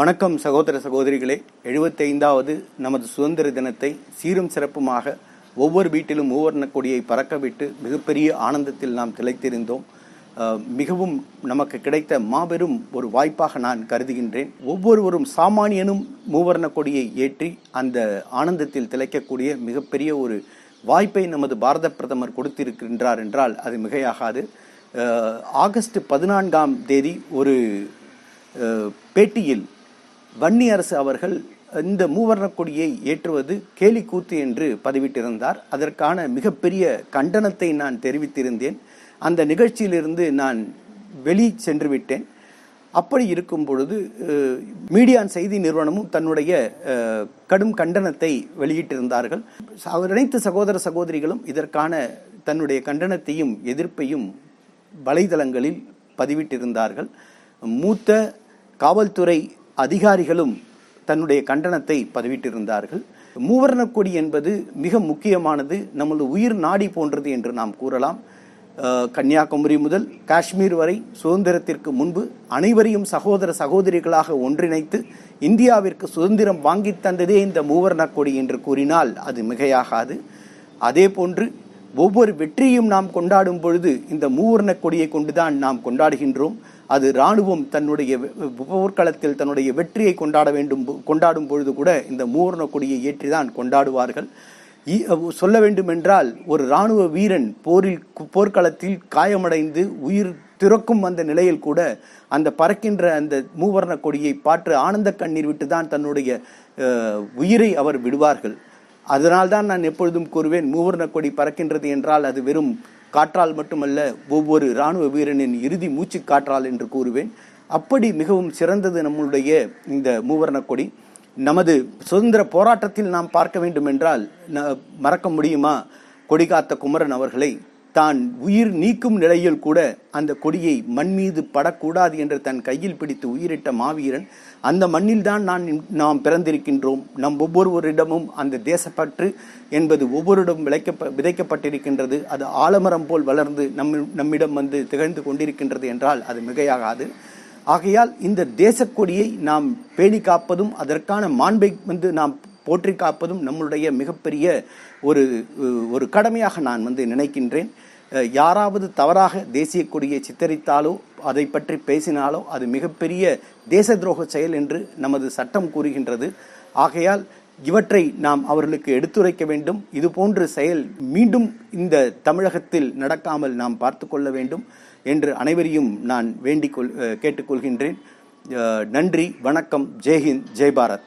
வணக்கம் சகோதர சகோதரிகளே. எழுபத்தைந்தாவது நமது சுதந்திர தினத்தை சீரும் சிறப்புமாக ஒவ்வொரு வீட்டிலும் மூவர்ண கொடியை பறக்கவிட்டு மிகப்பெரிய ஆனந்தத்தில் நாம் திளைத்திருந்தோம். மிகவும் நமக்கு கிடைத்த மாபெரும் ஒரு வாய்ப்பாக நான் கருதுகின்றேன். ஒவ்வொருவரும் சாமானியனும் மூவர்ண கொடியை ஏற்றி அந்த ஆனந்தத்தில் திளைக்கக்கூடிய மிகப்பெரிய ஒரு வாய்ப்பை நமது பாரத பிரதமர் கொடுத்திருக்கின்றார் என்றால் அது மிகையாகாது. ஆகஸ்ட் பதினான்காம் தேதி ஒரு பேட்டியில் வன்னி அரசு அவர்கள் இந்த மூவர்ண கொடியை ஏற்றுவது கேலி கூத்து என்று பதிவிட்டிருந்தார். அதற்கான மிகப்பெரிய கண்டனத்தை நான் தெரிவித்திருந்தேன். அந்த நிகழ்ச்சியிலிருந்து நான் வெளி சென்று விட்டேன் அப்படி இருக்கும் பொழுது மீடியான் செய்தி நிறுவனமும் தன்னுடைய கடும் கண்டனத்தை வெளியிட்டிருந்தார்கள். அவர் அனைத்து சகோதர சகோதரிகளும் இதற்கான தன்னுடைய கண்டனத்தையும் எதிர்ப்பையும் வலைதளங்களில் பதிவிட்டிருந்தார்கள். மூத்த காவல்துறை அதிகாரிகளும் தன்னுடைய கண்டனத்தை பதிவிட்டிருந்தார்கள். மூவர்ண கொடி என்பது மிக முக்கியமானது. நமது உயிர் நாடி போன்றது என்று நாம் கூறலாம். கன்னியாகுமரி முதல் காஷ்மீர் வரை சுதந்திரத்திற்கு முன்பு அனைவரையும் சகோதர சகோதரிகளாக ஒன்றிணைத்து இந்தியாவிற்கு சுதந்திரம் வாங்கித் தந்ததே இந்த மூவர்ண கொடி என்று கூறினால் அது மிகையாகாது. அதே போன்று ஒவ்வொரு வெற்றியும் நாம் கொண்டாடும் பொழுது இந்த மூவர்ண கொடியை கொண்டுதான் நாம் கொண்டாடுகின்றோம். அது ராணுவம் தன்னுடைய போர்க்களத்தில் தன்னுடைய வெற்றியை கொண்டாட வேண்டும் கொண்டாடும் பொழுது கூட இந்த மூவர்ண கொடியை ஏற்றிதான் கொண்டாடுவார்கள். இ- சொல்ல வேண்டுமென்றால் ஒரு ராணுவ வீரன் போரில் போர்க்களத்தில் காயமடைந்து உயிர் திறக்கும் அந்த நிலையில் கூட அந்த பறக்கின்ற அந்த மூவர்ண கொடியை பாற்று ஆனந்த கண்ணீர் விட்டு தான் தன்னுடைய உயிரை அவர் விடுவார்கள். அதனால்தான் நான் எப்பொழுதும் கூறுவேன் மூவர்ண கொடி பறக்கின்றது என்றால் அது வெறும் காற்றால் மட்டுமல்ல ஒவ்வொரு இராணுவ வீரனின் இறுதி மூச்சு காற்றால் என்று கூறுவேன். அப்படி மிகவும் சிறந்தது நம்மளுடைய இந்த மூவர்ண கொடி. நமது சுதந்திர போராட்டத்தில் நாம் பார்க்க வேண்டும் என்றால் ந- மறக்க முடியுமா? கொடிகாத்த குமரன் அவர்களை தான் உயிர் நீக்கும் நிலையில் கூட அந்த கொடியை மண் மீது படக்கூடாது என்று தன் கையில் பிடித்து உயிரிட்ட மாவீரன் அந்த மண்ணில்தான் நான் நாம் பிறந்திருக்கின்றோம். நம் ஒவ்வொருவரிடமும் அந்த தேசப்பற்று என்பது ஒவ்வொருடம் விளைக்க விதைக்கப்பட்டிருக்கின்றது. அது ஆலமரம் போல் வளர்ந்து நம் நம்மிடம் வந்து திகழ்ந்து கொண்டிருக்கின்றது என்றால் அது மிகையாகாது. ஆகையால் இந்த தேசக்கொடியை நாம் பேணி காப்பதும் அதற்கான மாண்பை வந்து நாம் போற்றி காப்பதும் நம்மளுடைய மிகப்பெரிய ஒரு ஒரு கடமையாக நான் வந்து நினைக்கின்றேன். யாராவது தவறாக தேசிய கொடியை சித்தரித்தாலோ அதை பற்றி பேசினாலோ அது மிகப்பெரிய தேச துரோக செயல் என்று நமது சட்டம் கூறுகின்றது. ஆகையால் இவற்றை நாம் அவர்களுக்கு எடுத்துரைக்க வேண்டும். இது போன்ற செயல் மீண்டும் இந்த தமிழகத்தில் நடக்காமல் நாம் பார்த்து கொள்ள வேண்டும் என்று அனைவரையும் நான் வேண்டிக் கொள் கேட்டுக்கொள்கின்றேன் நன்றி வணக்கம் ஜெய்ஹிந்த் ஜெய் பாரத்.